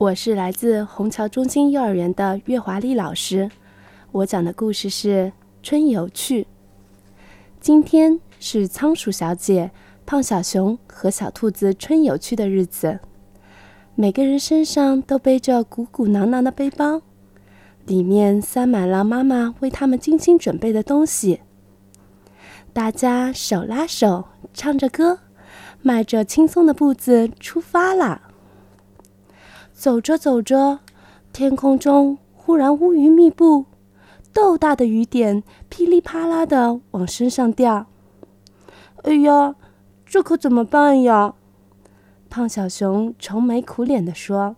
我是来自虹桥中心幼儿园的岳华丽老师，我讲的故事是《春游去》。今天是仓鼠小姐、胖小熊和小兔子春游去的日子，每个人身上都背着鼓鼓囊囊的背包，里面塞满了妈妈为他们精心准备的东西。大家手拉手，唱着歌，迈着轻松的步子出发了。走着走着，天空中忽然乌云密布，豆大的雨点噼里啪啦的往身上掉。哎呀，这可怎么办呀？胖小熊愁眉苦脸地说。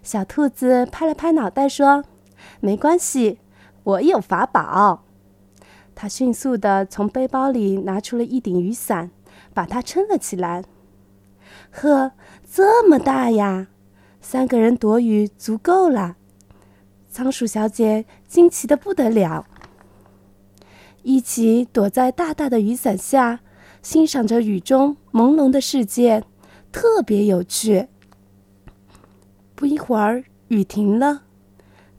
小兔子拍了拍脑袋说：“没关系，我有法宝。”他迅速地从背包里拿出了一顶雨伞，把它撑了起来。呵，这么大呀！三个人躲雨足够了，仓鼠小姐惊奇的不得了。一起躲在大大的雨伞下，欣赏着雨中朦胧的世界，特别有趣。不一会儿，雨停了，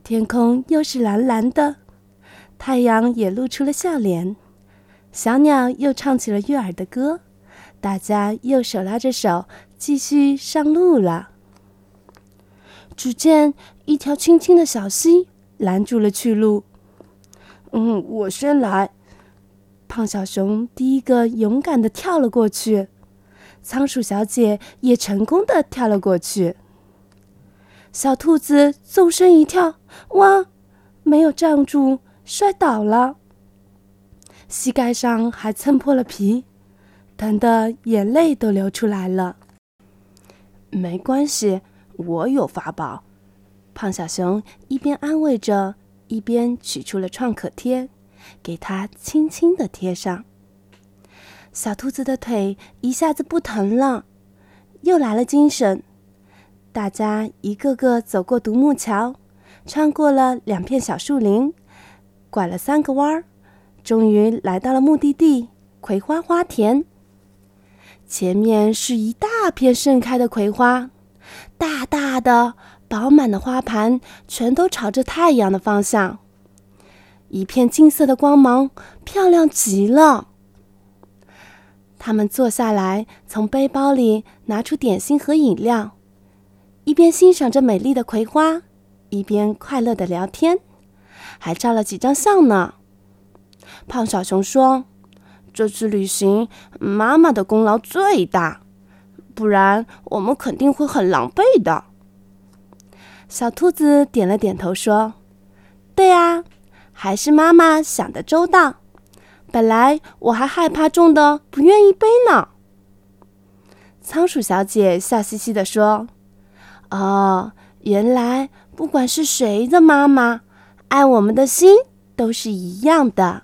天空又是蓝蓝的，太阳也露出了笑脸，小鸟又唱起了悦耳的歌，大家又手拉着手继续上路了。只见一条清清的小溪拦住了去路。嗯，我先来。胖小熊第一个勇敢的跳了过去，仓鼠小姐也成功的跳了过去。小兔子纵身一跳，哇，没有站住，摔倒了，膝盖上还蹭破了皮，疼得眼泪都流出来了。没关系。我有法宝，胖小熊一边安慰着，一边取出了创可贴，给它轻轻的贴上。小兔子的腿一下子不疼了，又来了精神。大家一个个走过独木桥，穿过了两片小树林，拐了三个弯儿，终于来到了目的地——葵花花田。前面是一大片盛开的葵花。大大的、饱满的花盘全都朝着太阳的方向，一片金色的光芒，漂亮极了。他们坐下来，从背包里拿出点心和饮料，一边欣赏着美丽的葵花，一边快乐的聊天，还照了几张相呢。胖小熊说：“这次旅行，妈妈的功劳最大。”不然我们肯定会很狼狈的。小兔子点了点头说：“对啊，还是妈妈想的周到。本来我还害怕重的，不愿意背呢。”仓鼠小姐笑嘻嘻的说：“哦，原来不管是谁的妈妈，爱我们的心都是一样的。”